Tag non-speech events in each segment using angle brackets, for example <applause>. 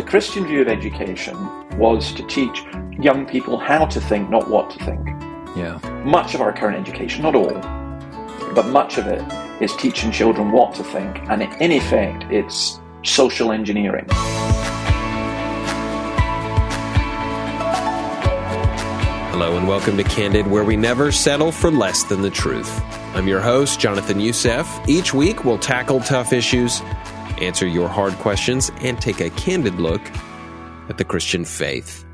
The Christian view of education was to teach young people how to think, not what to think. Yeah. Much of our current education, not all, but much of it is teaching children what to think, and in effect, it's social engineering. Hello and welcome to Candid, where we never settle for less than the truth. I'm your host, Jonathan Youssef. Each week, we'll tackle tough issues answer your hard questions, and take a candid look at the Christian faith.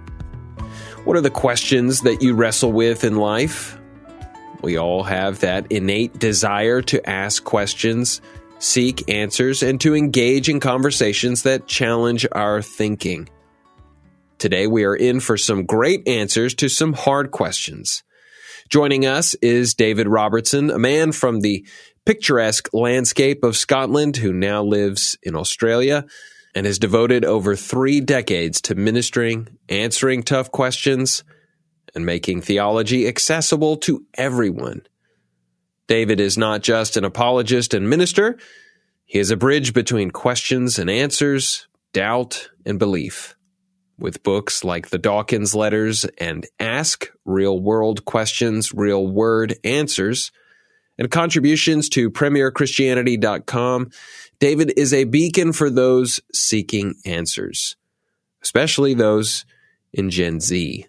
What are the questions that you wrestle with in life? We all have that innate desire to ask questions, seek answers, and to engage in conversations that challenge our thinking. Today, we are in for some great answers to some hard questions. Joining us is David Robertson, a man from the picturesque landscape of Scotland who now lives in Australia and has devoted over three decades to ministering, answering tough questions, and making theology accessible to everyone. David is not just an apologist and minister, he is a bridge between questions and answers, doubt and belief. With books like the Dawkins Letters and Ask Real World Questions, Real Word Answers, and contributions to premierchristianity.com, David is a beacon for those seeking answers, especially those in Gen Z.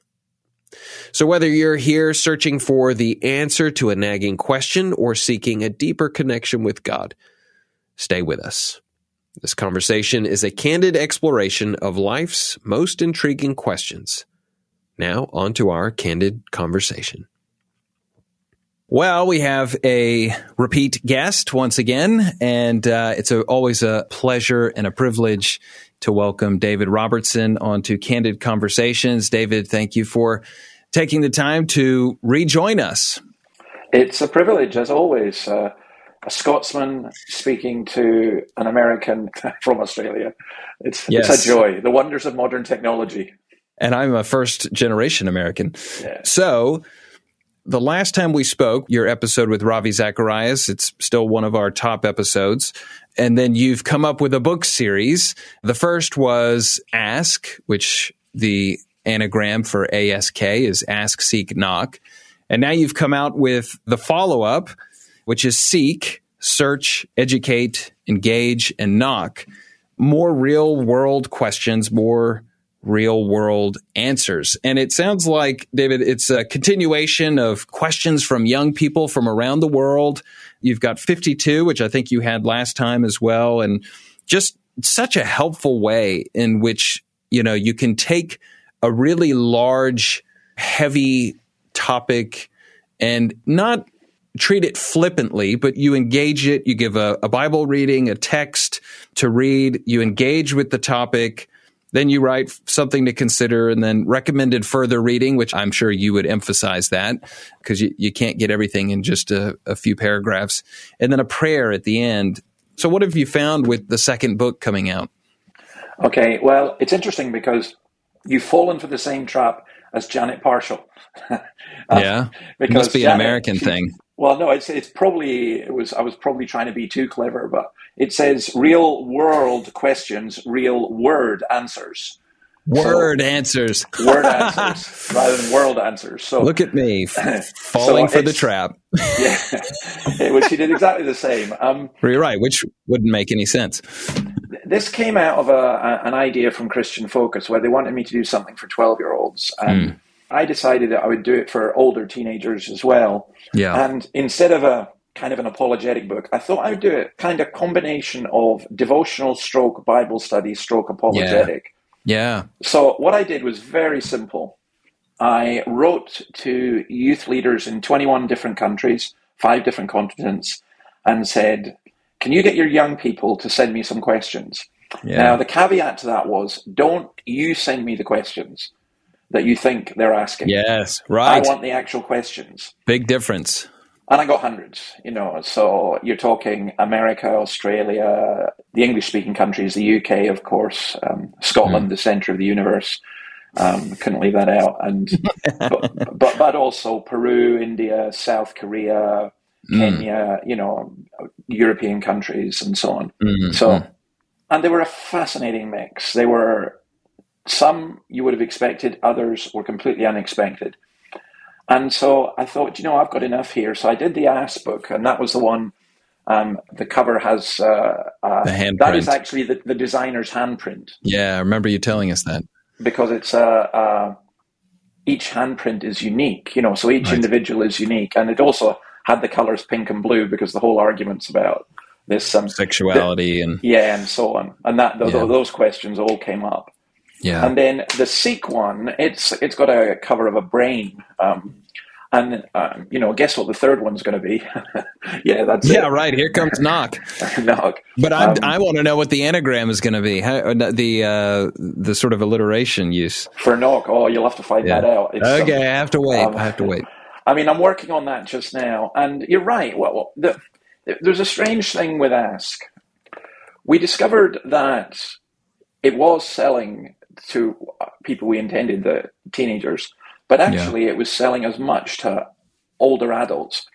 So, whether you're here searching for the answer to a nagging question or seeking a deeper connection with God, stay with us. This conversation is a candid exploration of life's most intriguing questions. Now, on to our candid conversation. Well, we have a repeat guest once again, and uh, it's a, always a pleasure and a privilege to welcome David Robertson onto Candid Conversations. David, thank you for taking the time to rejoin us. It's a privilege, as always. Uh, a Scotsman speaking to an American <laughs> from Australia. It's, yes. it's a joy. The wonders of modern technology. And I'm a first generation American. Yeah. So, the last time we spoke, your episode with Ravi Zacharias, it's still one of our top episodes. And then you've come up with a book series. The first was Ask, which the anagram for ASK is Ask, Seek, Knock. And now you've come out with the follow up, which is Seek, Search, Educate, Engage, and Knock. More real world questions, more real world answers. And it sounds like, David, it's a continuation of questions from young people from around the world. You've got 52, which I think you had last time as well. And just such a helpful way in which, you know, you can take a really large, heavy topic and not treat it flippantly, but you engage it. You give a, a Bible reading, a text to read, you engage with the topic then you write something to consider and then recommended further reading, which I'm sure you would emphasize that because you, you can't get everything in just a, a few paragraphs. And then a prayer at the end. So, what have you found with the second book coming out? Okay, well, it's interesting because you've fallen for the same trap as Janet Parshall. <laughs> yeah, because it must be Janet, an American she, thing. Well, no, it's it's probably it was I was probably trying to be too clever, but it says real world questions, real word answers. Word so, answers. word answers <laughs> rather than world answers. So look at me <laughs> falling so for the trap. <laughs> yeah, which he did exactly the same. Um, You're right, which wouldn't make any sense. This came out of a, a, an idea from Christian Focus where they wanted me to do something for twelve year olds. And mm I decided that I would do it for older teenagers as well. Yeah. And instead of a kind of an apologetic book, I thought I would do it kind of combination of devotional stroke Bible study stroke apologetic. Yeah. yeah. So what I did was very simple. I wrote to youth leaders in 21 different countries, five different continents, and said, Can you get your young people to send me some questions? Yeah. Now, the caveat to that was don't you send me the questions that you think they're asking. Yes, right. I want the actual questions. Big difference. And I got hundreds, you know. So you're talking America, Australia, the English speaking countries, the UK, of course, um, Scotland, mm. the center of the universe. Um, couldn't leave that out. And <laughs> but, but, but also Peru, India, South Korea, mm. Kenya, you know, European countries and so on. Mm-hmm. So, and they were a fascinating mix. They were some you would have expected, others were completely unexpected. And so I thought, you know, I've got enough here. So I did the Ask book, and that was the one. Um, the cover has uh, uh, the handprint. That is actually the, the designer's handprint. Yeah, I remember you telling us that. Because it's uh, uh, each handprint is unique, you know, so each right. individual is unique, and it also had the colors pink and blue because the whole argument's about this um, sexuality the, and yeah, and so on, and that yeah. those questions all came up. Yeah. And then the Seek one, it's it's got a cover of a brain. Um, and um, you know, guess what the third one's going to be? <laughs> yeah, that's yeah, it. right. Here comes <laughs> knock. knock. But I, um, I want to know what the anagram is going to be. How, the uh, the sort of alliteration use for knock. Oh, you'll have to find yeah. that out. It's, okay, um, I have to wait. I have to wait. I mean, I'm working on that just now, and you're right. Well, the, there's a strange thing with Ask. We discovered that it was selling to people we intended, the teenagers, but actually yeah. it was selling as much to older adults.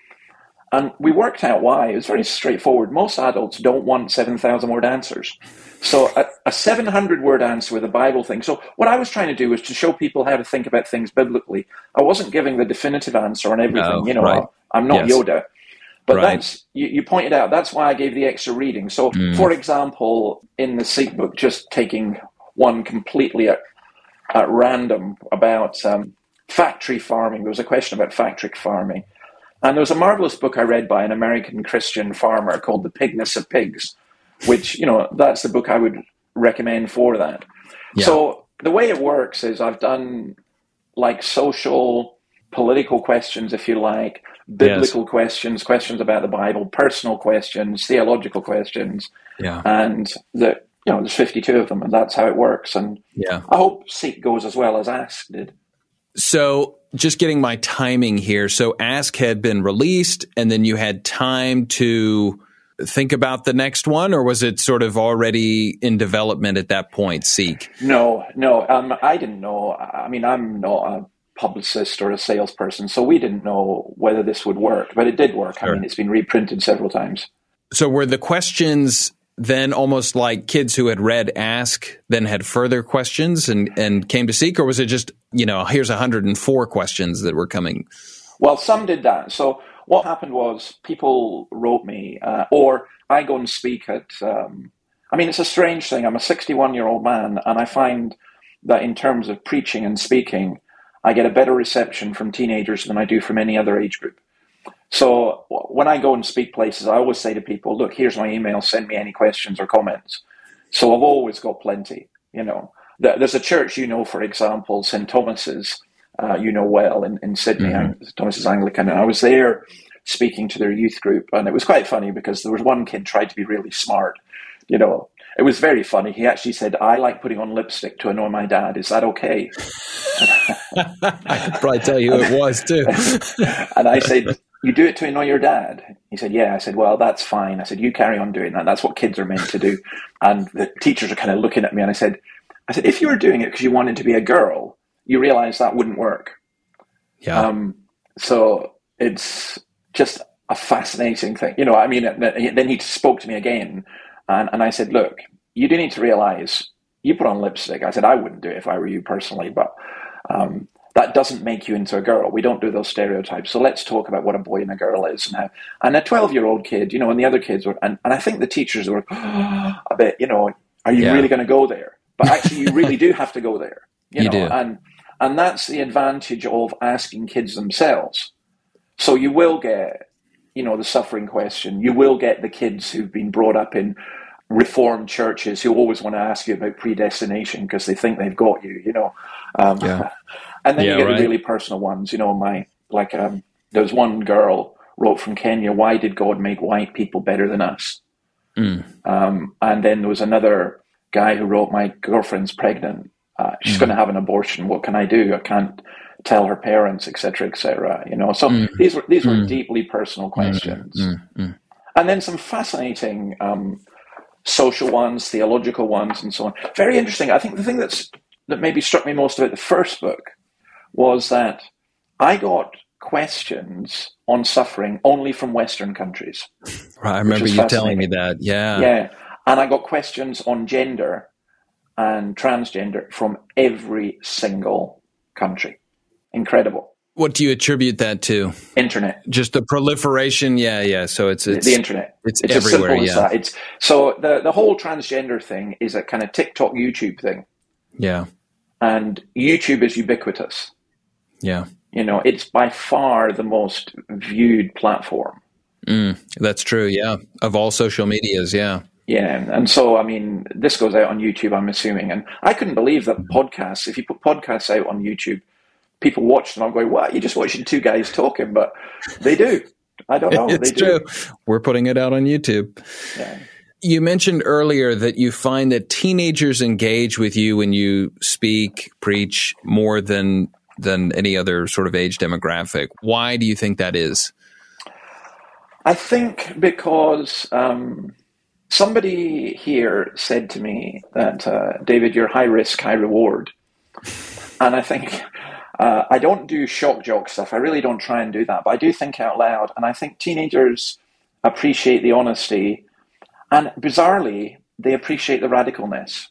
And we worked out why. It was very straightforward. Most adults don't want 7,000 word answers. So a, a 700 word answer with a Bible thing. So what I was trying to do was to show people how to think about things biblically. I wasn't giving the definitive answer on everything. No, you know, right. I'm not yes. Yoda. But right. that's you, you, pointed out that's why I gave the extra reading. So, mm. for example, in the Seek book, just taking one completely at, at random about um, factory farming. There was a question about factory farming. And there was a marvelous book I read by an American Christian farmer called The Pigness of Pigs, which, you know, that's the book I would recommend for that. Yeah. So the way it works is I've done like social, political questions, if you like, biblical yes. questions, questions about the Bible, personal questions, theological questions. Yeah. And the you know, there's 52 of them, and that's how it works. And yeah, I hope Seek goes as well as Ask did. So, just getting my timing here. So, Ask had been released, and then you had time to think about the next one, or was it sort of already in development at that point? Seek? No, no, um, I didn't know. I mean, I'm not a publicist or a salesperson, so we didn't know whether this would work, but it did work. Sure. I mean, it's been reprinted several times. So, were the questions then almost like kids who had read ask then had further questions and and came to seek or was it just you know here's 104 questions that were coming? Well some did that. So what happened was people wrote me uh, or i go and speak at um, i mean it's a strange thing. I'm a 61 year old man and i find that in terms of preaching and speaking i get a better reception from teenagers than i do from any other age group so when I go and speak places, I always say to people, look, here's my email, send me any questions or comments. So I've always got plenty, you know. There's a church you know, for example, St. Thomas's, uh, you know well, in, in Sydney, mm-hmm. Thomas's Anglican. And I was there speaking to their youth group, and it was quite funny because there was one kid tried to be really smart, you know. It was very funny. He actually said, I like putting on lipstick to annoy my dad. Is that okay? <laughs> I could probably tell you it was too. <laughs> and I said, you do it to annoy your dad? He said, yeah. I said, well, that's fine. I said, you carry on doing that. That's what kids are meant to do. <laughs> And the teachers are kind of looking at me and I said, I said, if you were doing it because you wanted to be a girl, you realize that wouldn't work. Yeah. Um, so it's just a fascinating thing. You know, I mean, then he spoke to me again and, and I said, look, you do need to realize you put on lipstick. I said, I wouldn't do it if I were you personally, but um, that doesn't make you into a girl. We don't do those stereotypes. So let's talk about what a boy and a girl is and how. And a 12 year old kid, you know, and the other kids were, and, and I think the teachers were oh, <gasps> a bit, you know, are you yeah. really going to go there? But actually, you really do have to go there. <laughs> You, you know, do. and and that's the advantage of asking kids themselves. So you will get, you know, the suffering question. You will get the kids who've been brought up in reformed churches who always want to ask you about predestination because they think they've got you. You know. Um, yeah. <laughs> And then yeah, you get right. the really personal ones. You know, my like um, there was one girl wrote from Kenya, "Why did God make white people better than us?" Mm. Um, and then there was another guy who wrote, "My girlfriend's pregnant. Uh, she's mm. going to have an abortion. What can I do? I can't." tell her parents, etc., etc. You know, so mm. these were these were mm. deeply personal mm, questions, mm, and then some fascinating um, social ones, theological ones, and so on. Very interesting. I think the thing that's that maybe struck me most about the first book was that I got questions on suffering only from Western countries. Right, I remember you telling me that. Yeah. Yeah. And I got questions on gender and transgender from every single country. Incredible. What do you attribute that to? Internet. Just the proliferation. Yeah, yeah. So it's, it's the internet. It's, it's everywhere. Yeah. That. It's so the the whole transgender thing is a kind of TikTok, YouTube thing. Yeah. And YouTube is ubiquitous. Yeah. You know, it's by far the most viewed platform. Mm, that's true. Yeah. Of all social medias. Yeah. Yeah, and so I mean, this goes out on YouTube. I'm assuming, and I couldn't believe that podcasts. If you put podcasts out on YouTube, people watch them. I'm going, "What? You're just watching two guys talking?" But they do. I don't <laughs> know. it's they do. true. We're putting it out on YouTube. Yeah. You mentioned earlier that you find that teenagers engage with you when you speak, preach more than than any other sort of age demographic. Why do you think that is? I think because um, somebody here said to me that uh, David, you're high risk, high reward, and I think uh, I don't do shock jock stuff. I really don't try and do that, but I do think out loud, and I think teenagers appreciate the honesty, and bizarrely, they appreciate the radicalness.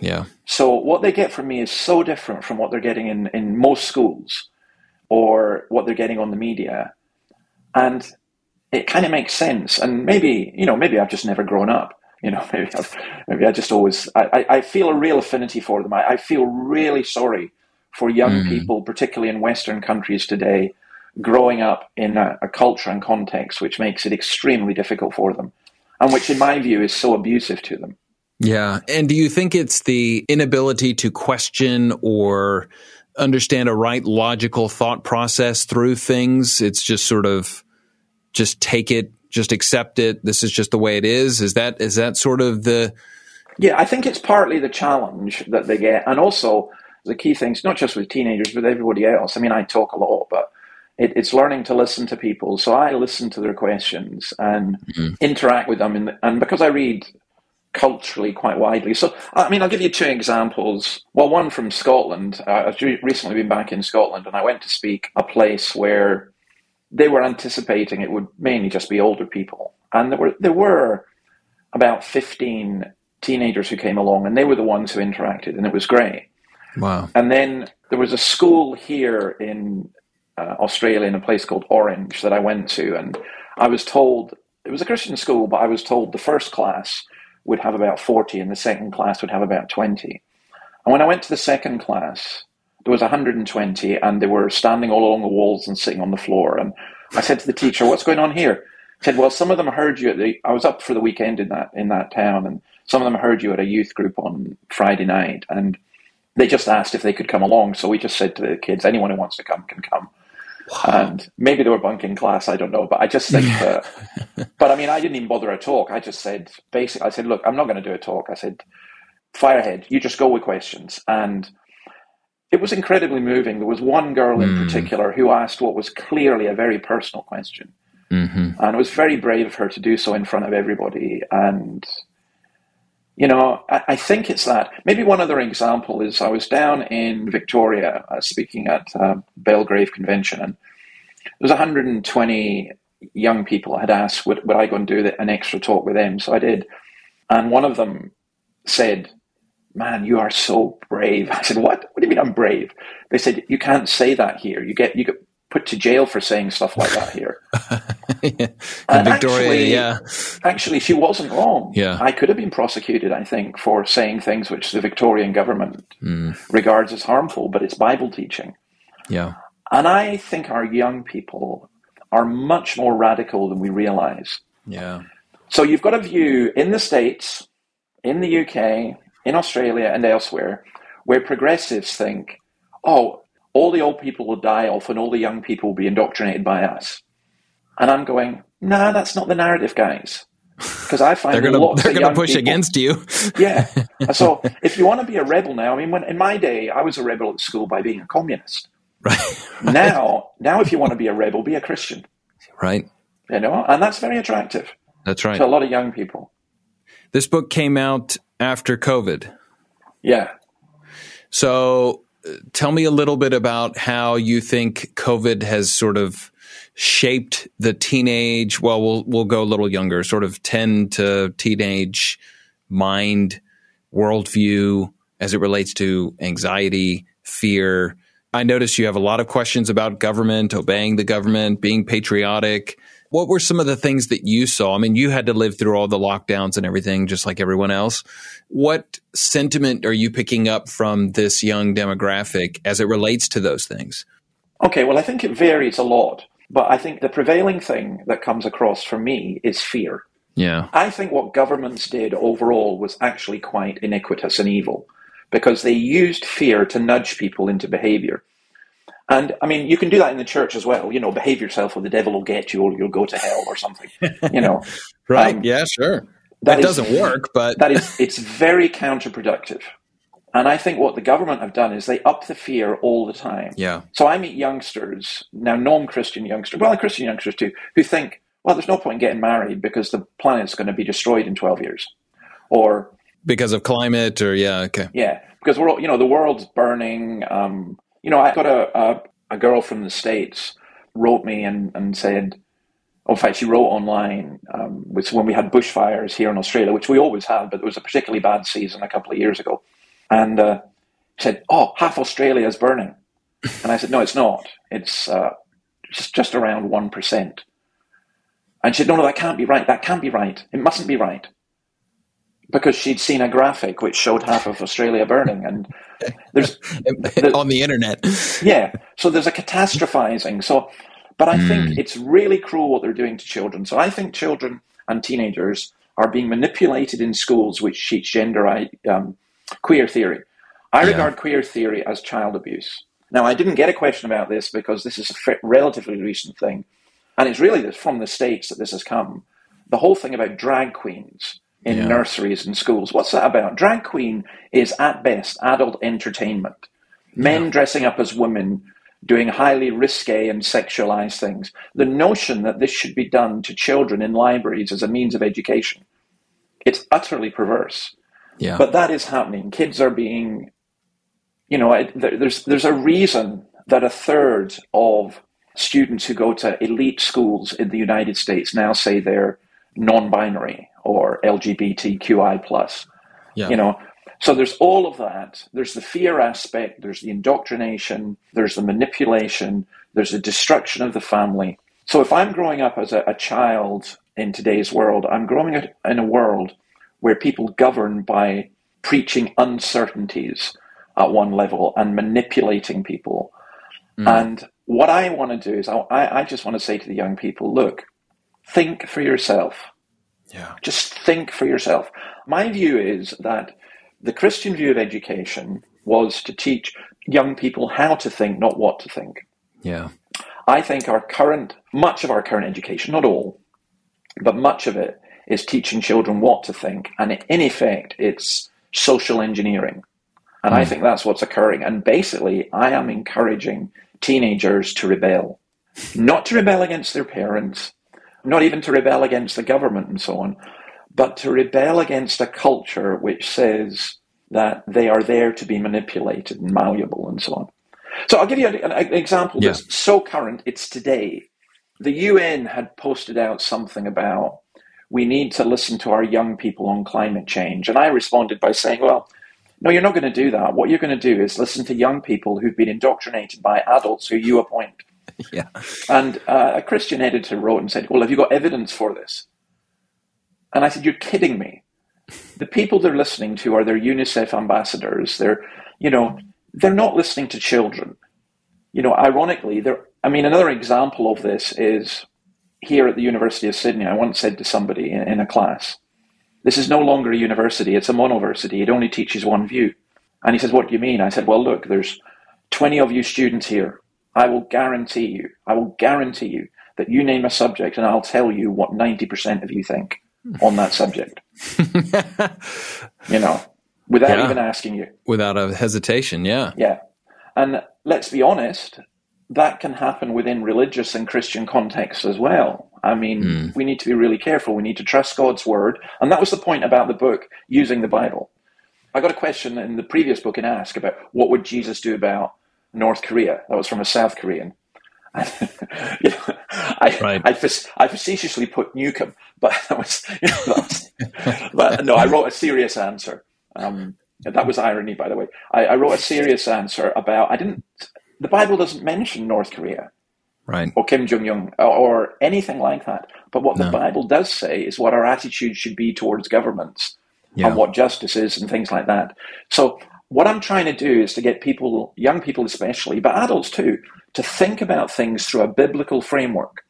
Yeah. So what they get from me is so different from what they're getting in, in most schools or what they're getting on the media. And it kind of makes sense. And maybe, you know, maybe I've just never grown up. You know, <laughs> maybe, I've, maybe I just always, I, I feel a real affinity for them. I, I feel really sorry for young mm. people, particularly in Western countries today, growing up in a, a culture and context which makes it extremely difficult for them and which, in my view, is so abusive to them. Yeah. And do you think it's the inability to question or understand a right logical thought process through things? It's just sort of just take it, just accept it. This is just the way it is. Is that is that sort of the Yeah, I think it's partly the challenge that they get and also the key things, not just with teenagers, but everybody else. I mean, I talk a lot, but it, it's learning to listen to people. So I listen to their questions and mm-hmm. interact with them. The, and because I read culturally quite widely. So, I mean, I'll give you two examples. Well, one from Scotland. Uh, I've recently been back in Scotland and I went to speak a place where they were anticipating it would mainly just be older people. And there were, there were about 15 teenagers who came along and they were the ones who interacted and it was great. Wow. And then there was a school here in uh, Australia in a place called Orange that I went to and I was told it was a Christian school, but I was told the first class would have about 40 and the second class would have about 20. And when I went to the second class, there was 120 and they were standing all along the walls and sitting on the floor. And I said to the teacher, what's going on here? He said, well, some of them heard you at the, I was up for the weekend in that, in that town and some of them heard you at a youth group on Friday night and they just asked if they could come along. So we just said to the kids, anyone who wants to come can come. Wow. And maybe they were bunking class, I don't know. But I just think <laughs> that, but I mean, I didn't even bother a talk. I just said, basically, I said, look, I'm not going to do a talk. I said, fire ahead, you just go with questions. And it was incredibly moving. There was one girl in mm. particular who asked what was clearly a very personal question. Mm-hmm. And it was very brave of her to do so in front of everybody. And, you know, I, I think it's that. Maybe one other example is I was down in Victoria uh, speaking at uh, Belgrave Convention, and there was 120 young people had asked, would, would I go and do an extra talk with them? So I did. And one of them said, man, you are so brave. <laughs> I said, what? What do you mean I'm brave? They said, you can't say that here. You get, you get put to jail for saying stuff like that here. <laughs> yeah. And Victoria, actually, yeah. Actually, she wasn't wrong. Yeah. I could have been prosecuted, I think, for saying things which the Victorian government mm. regards as harmful, but it's Bible teaching. Yeah. And I think our young people are much more radical than we realize. Yeah. So you've got a view in the States, in the UK, in Australia, and elsewhere where progressives think, oh, all the old people will die off and all the young people will be indoctrinated by us. And I'm going, nah, that's not the narrative, guys. Because I find they're going to they're going to push people, against you. <laughs> yeah. So if you want to be a rebel now, I mean, when in my day, I was a rebel at school by being a communist. Right. right. <laughs> Now, now, if you want to be a rebel, be a Christian. Right. You know, and that's very attractive. That's right. To a lot of young people. This book came out after COVID. Yeah. So tell me a little bit about how you think COVID has sort of shaped the teenage. Well, we'll we'll go a little younger, sort of ten to teenage mind, worldview, as it relates to anxiety, fear. I notice you have a lot of questions about government, obeying the government, being patriotic. What were some of the things that you saw? I mean, you had to live through all the lockdowns and everything, just like everyone else. What sentiment are you picking up from this young demographic as it relates to those things? Okay, well, I think it varies a lot, but I think the prevailing thing that comes across for me is fear. Yeah. I think what governments did overall was actually quite iniquitous and evil because they used fear to nudge people into behavior. And I mean, you can do that in the church as well. You know, behave yourself or the devil will get you or you'll go to hell or something. You know, <laughs> right? Um, yeah, sure. That, that is, doesn't work, but that is it's very counterproductive. And I think what the government have done is they up the fear all the time. Yeah. So I meet youngsters now, non-Christian youngsters, well, Christian youngsters too, who think, well, there's no point in getting married because the planet's going to be destroyed in 12 years, or because of climate, or yeah, okay, yeah, because we're all, you know the world's burning. Um, you know, I got a, a, a girl from the States wrote me and, and said, oh, in fact, she wrote online, um, which when we had bushfires here in Australia, which we always had, but it was a particularly bad season a couple of years ago. And uh, said, oh, half Australia is burning. And I said, no, it's not. It's uh, just, just around 1%. And she said, no, no, that can't be right. That can't be right. It mustn't be right because she'd seen a graphic which showed half of Australia burning, and there's, <laughs> on the internet. yeah, so there's a catastrophizing. So, but I mm. think hmm. it's really cruel what they're doing to children. So I think children and teenagers are being manipulated in schools which teach gender um, queer theory. I yeah. regard queer theory as child abuse. Now, I didn't get a question about this because this is a relatively recent thing, and it's really from the states that this has come. The whole thing about drag queens in yeah. nurseries and schools. What's that about? Drag queen is at best adult entertainment. Men yeah. dressing up as women, doing highly risque and sexualized things. The notion that this should be done to children in libraries as a means of education, it's utterly perverse. Yeah. But that is happening. Kids are being, you know, it, there's there's a reason that a third of students who go to elite schools in the United States now say they're non-binary or LGBTQI plus. Yeah. You know, so there's all of that. There's the fear aspect. There's the indoctrination. There's the manipulation. There's the destruction of the family. So if I'm growing up as a, a child in today's world, I'm growing up in a world where people govern by preaching uncertainties at one level and manipulating people. Mm. And what I want to do is I, I just want to say to the young people, look, think for yourself. Yeah. Just think for yourself. My view is that the Christian view of education was to teach young people how to think, not what to think. Yeah. I think our current, much of our current education, not all, but much of it is teaching children what to think. And in effect, it's social engineering. And mm. I hmm. think that's what's occurring. And basically, I am encouraging teenagers to rebel, not to rebel against their parents, not even to rebel against the government and so on, but to rebel against a culture which says that they are there to be manipulated and malleable and so on. So I'll give you an, an example yeah. that's so current, it's today. The UN had posted out something about we need to listen to our young people on climate change. And I responded by saying, well, no, you're not going to do that. What you're going to do is listen to young people who've been indoctrinated by adults who you appoint. <laughs> yeah. And uh, a Christian editor wrote and said, Well, have you got evidence for this? And I said, You're kidding me. The people they're listening to are their UNICEF ambassadors. They're, you know, they're not listening to children. You know, ironically, they're, I mean, another example of this is here at the University of Sydney. I once said to somebody in, in a class, This is no longer a university, it's a monoversity. It only teaches one view. And he says, What do you mean? I said, Well, look, there's 20 of you students here. I will guarantee you, I will guarantee you that you name a subject and I'll tell you what 90% of you think on that subject. <laughs> you know, without yeah. even asking you. Without a hesitation, yeah. Yeah. And let's be honest, that can happen within religious and Christian contexts as well. I mean, mm. we need to be really careful. We need to trust God's word. And that was the point about the book, using the Bible. I got a question in the previous book in Ask about what would Jesus do about North Korea. That was from a South Korean. <laughs> you know, I, right. I, I, facetiously put Newcomb, but that was, you know, that was, but no, I wrote a serious answer. Um, That was irony, by the way. I, I wrote a serious answer about I didn't. The Bible doesn't mention North Korea right. or Kim Jong Un or, or anything like that. But what No. the Bible does say is what our attitude should be towards governments Yeah. and what justice is and things like that. So what I'm trying to do is to get people, young people especially, but adults too, to think about things through a biblical framework.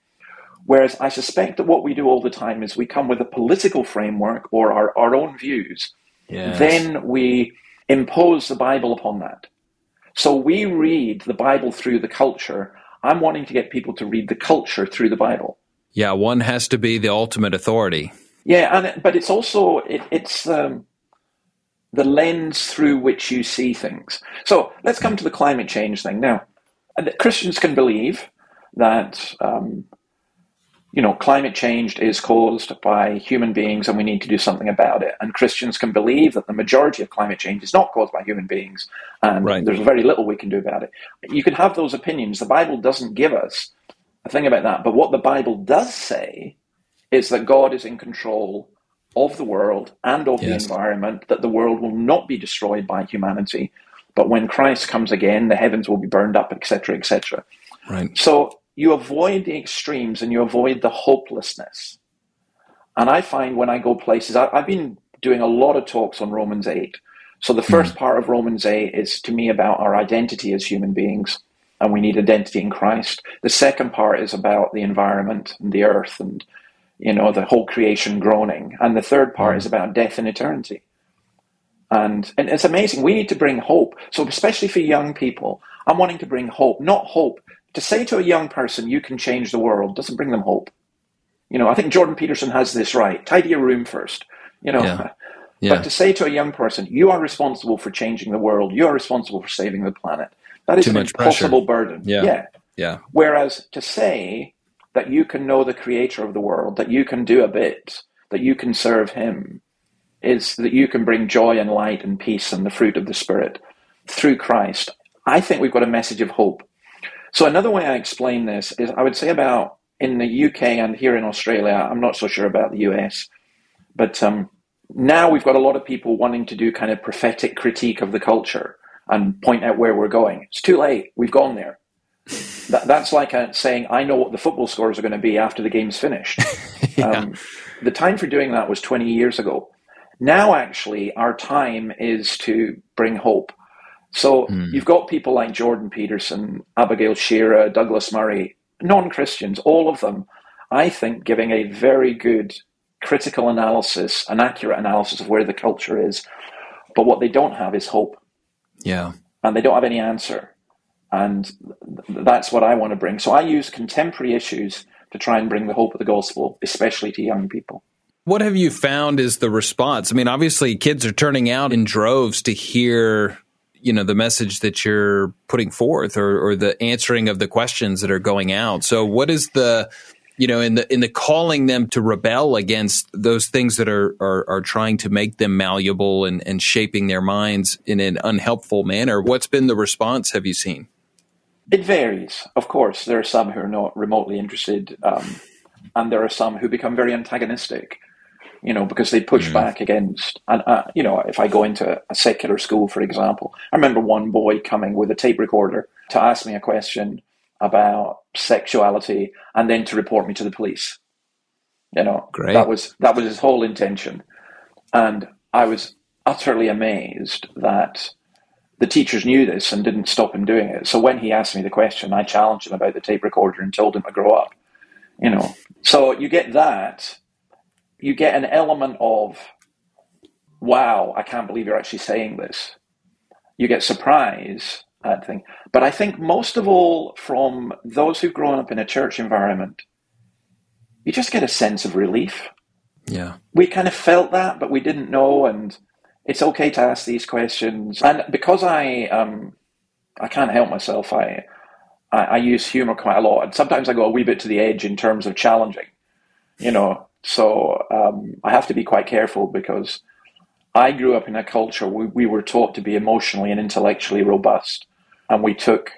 Whereas I suspect that what we do all the time is we come with a political framework or our, our own views. Yes. Then we impose the Bible upon that. So we read the Bible through the culture. I'm wanting to get people to read the culture through the Bible. yeah, one has to be the ultimate authority. Yeah, and but it's also it, it's um, the lens through which you see things. So let's come to the climate change thing now. Christians can believe that um, you know climate change is caused by human beings, and we need to do something about it. And Christians can believe that the majority of climate change is not caused by human beings, and Right. there's very little we can do about it. You can have those opinions. The Bible doesn't give us a thing about that, but what the Bible does say is that God is in control of the world and of the environment, that the world will not be destroyed by humanity, but when Christ comes again, the heavens will be burned up, etc., etc. Right. So you avoid the extremes and you avoid the hopelessness. And I find when I go places, I, I've been doing a lot of talks on Romans 8. So the mm-hmm. 1st part of Romans 8 is to me about our identity as human beings, and we need identity in Christ. The second part is about the environment and the earth and you know the whole creation groaning, and the third part is mm. about death and eternity. And and it's amazing. We need to bring hope. So especially for young people, I'm wanting to bring hope, not hope. To say to a young person you can change the world doesn't bring them hope. You know, I think Jordan Peterson has this right. Tidy your room first. You know, Yeah. <laughs> Yeah. but to say to a young person, you are responsible for changing the world, you are responsible for saving the planet, that is Too an much pressure. impossible burden. Yeah. yeah. yeah. Whereas to say that you can know the creator of the world, that you can do a bit, that you can serve him, is that you can bring joy and light and peace and the fruit of the Spirit through Christ. I think we've got a message of hope. So another way I explain this is I would say about in the UK and here in Australia, I'm not so sure about the US, but um, now we've got a lot of people wanting to do kind of prophetic critique of the culture and point out where we're going. It's too late. We've gone there. That, that's like a, saying, I know what the football scores are going to be after the game's finished. <laughs> um, the time for doing that was 20 years ago. Now, actually, our time is to bring hope. So you've got people like Jordan Peterson, Abigail Shrier, Douglas Murray, non Christians, all of them, I think, giving a very good critical analysis, an accurate analysis of where the culture is. But what they don't have is hope Yeah. and they don't have any answer. And th- that's what I want to bring. So I use contemporary issues to try and bring the hope of the gospel, especially to young people. What have you found is the response? I mean, obviously, kids are turning out in droves to hear, you know, the message that you're putting forth, or, or the answering of the questions that are going out. So, what is the, you know, in the in the calling them to rebel against those things that are are, are trying to make them malleable and, and shaping their minds in an unhelpful manner? What's been the response? Have you seen? It varies, of course. There are some who are not remotely interested, um, and there are some who become very antagonistic. You know, because they push back against. And uh, you know, if I go into a secular school, for example, I remember one boy coming with a tape recorder to ask me a question about sexuality, and then to report me to the police. You know, Great. that was that was his whole intention, and I was utterly amazed that the teachers knew this and didn't stop him doing it. So when he asked me the question, I challenged him about the tape recorder and told him to grow up. You know, so you get that. You get an element of, wow, I can't believe you're actually saying this. You get surprise at thing. But I think most of all from those who've grown up in a church environment, you just get a sense of relief Yeah. we kind of felt that, but we didn't know, and it's okay to ask these questions. And because I um, I can't help myself, I, I I use humor quite a lot, and sometimes I go a wee bit to the edge in terms of challenging, you know. So um, I have to be quite careful because I grew up in a culture we, we were taught to be emotionally and intellectually robust, and we took,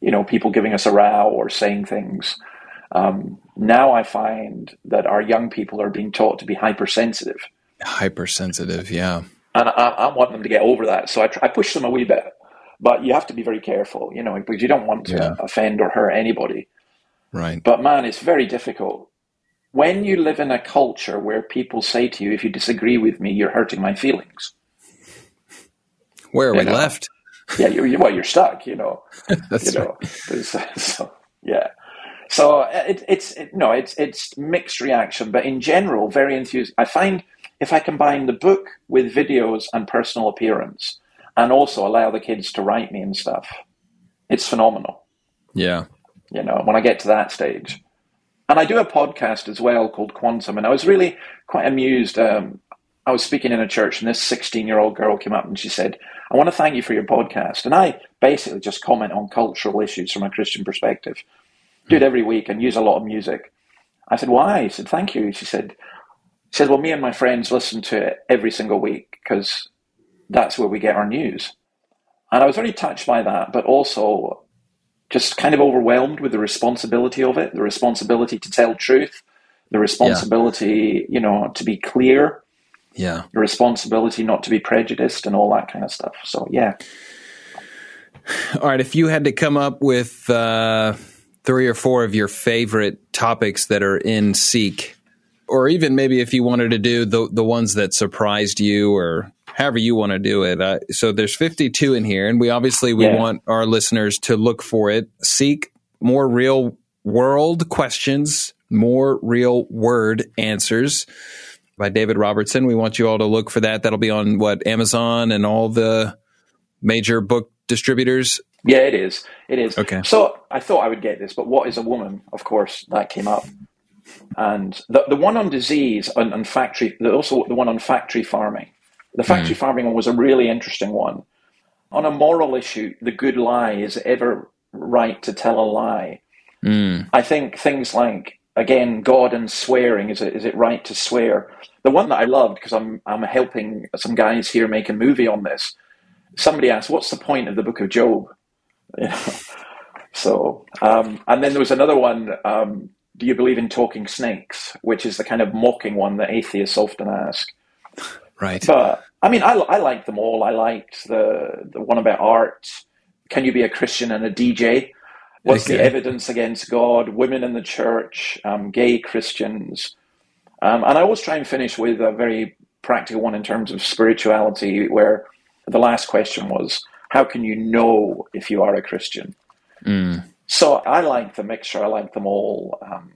you know, people giving us a row or saying things. Um, now I find that our young people are being taught to be hypersensitive. Hypersensitive. Yeah. and I, I want them to get over that. So I, I push them a wee bit, but you have to be very careful, you know, because you don't want to yeah. offend or hurt anybody. Right. But man, it's very difficult when you live in a culture where people say to you, "If you disagree with me, you're hurting my feelings." Where are you we know? left? Yeah, you're, well, you're stuck. You know. <laughs> That's you know, right. <laughs> So, yeah. So uh, it, it's it, no, it's it's mixed reaction, but in general, very enthusiastic. I find if I combine the book with videos and personal appearance, and also allow the kids to write me and stuff, it's phenomenal. Yeah. You know, when I get to that stage, and I do a podcast as well called Quantum, and I was really quite amused. Um, I was speaking in a church, and this 16 year old girl came up and she said, I want to thank you for your podcast. And I basically just comment on cultural issues from a Christian perspective do it every week and use a lot of music. I said, why? He said, thank you. She said, she said, well, me and my friends listen to it every single week because that's where we get our news. And I was very touched by that, but also just kind of overwhelmed with the responsibility of it, the responsibility to tell truth, the responsibility, yeah. you know, to be clear. Yeah. The responsibility not to be prejudiced and all that kind of stuff. So, yeah. All right. If you had to come up with, uh, three or four of your favorite topics that are in Seek, or even maybe if you wanted to do the the ones that surprised you, or however you want to do it. Uh, so there's 52 in here, and we obviously we yeah. want our listeners to look for it. Seek more real world questions, more real word answers by David Robertson. We want you all to look for that. That'll be on what Amazon and all the major book distributors yeah, it is. It is. Okay. So I thought I would get this, but what is a woman? Of course, that came up, and the the one on disease and, and factory, also the one on factory farming. The factory mm. farming one was a really interesting one. On a moral issue, the good lie is it ever right to tell a lie. Mm. I think things like again God and swearing is it is it right to swear? The one that I loved because I'm I'm helping some guys here make a movie on this. Somebody asked, "What's the point of the Book of Job?" <laughs> so, um, and then there was another one. Um, do you believe in talking snakes? Which is the kind of mocking one that atheists often ask. Right. But I mean, I, I liked them all. I liked the the one about art. Can you be a Christian and a DJ? What's okay. the evidence against God? Women in the church, um, gay Christians, um, and I always try and finish with a very practical one in terms of spirituality, where the last question was, how can you know if you are a Christian? Mm. So I like the mixture. I like them all. Um,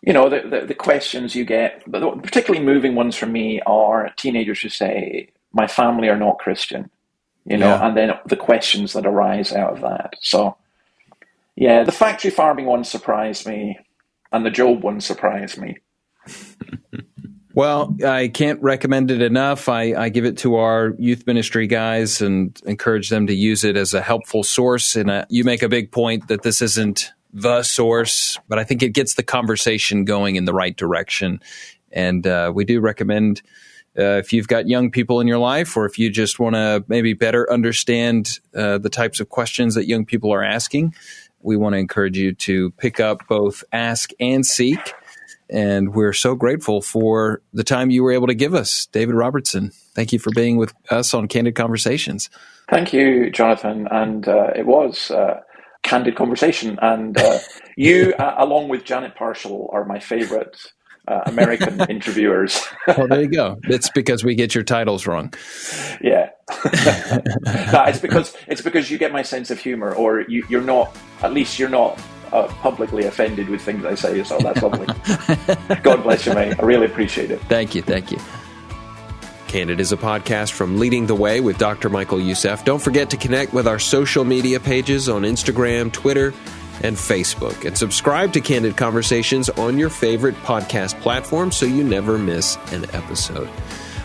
you know, the, the, the, questions you get, but particularly moving ones for me are teenagers who say, my family are not Christian, you know, yeah. and then the questions that arise out of that. So, yeah, the factory farming one surprised me, and the Job one surprised me. <laughs> Well, I can't recommend it enough. I, I, give it to our youth ministry guys and encourage them to use it as a helpful source. And uh, you make a big point that this isn't the source, but I think it gets the conversation going in the right direction. And uh, we do recommend uh, if you've got young people in your life, or if you just want to maybe better understand uh, the types of questions that young people are asking, we want to encourage you to pick up both Ask and Seek and we're so grateful for the time you were able to give us, David Robertson. Thank you for being with us on Candid Conversations. Thank you, Jonathan. And uh, it was uh, candid conversation. And uh, <laughs> you, uh, along with Janet Parshall, are my favorite uh, American <laughs> interviewers. well, there you go. It's because we get your titles wrong. Yeah, <laughs> no, it's because it's because you get my sense of humor, or you, you're not. At least you're not uh, publicly offended with things I say. So that's lovely. God bless you, mate. I really appreciate it. Thank you. Thank you. Candid is a podcast from Leading the Way with Dr. Michael Youssef. Don't forget to connect with our social media pages on Instagram, Twitter, and Facebook. And subscribe to Candid Conversations on your favorite podcast platform so you never miss an episode.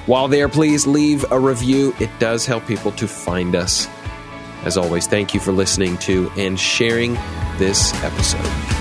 While there, please leave a review. It does help people to find us. As always, thank you for listening to and sharing this episode.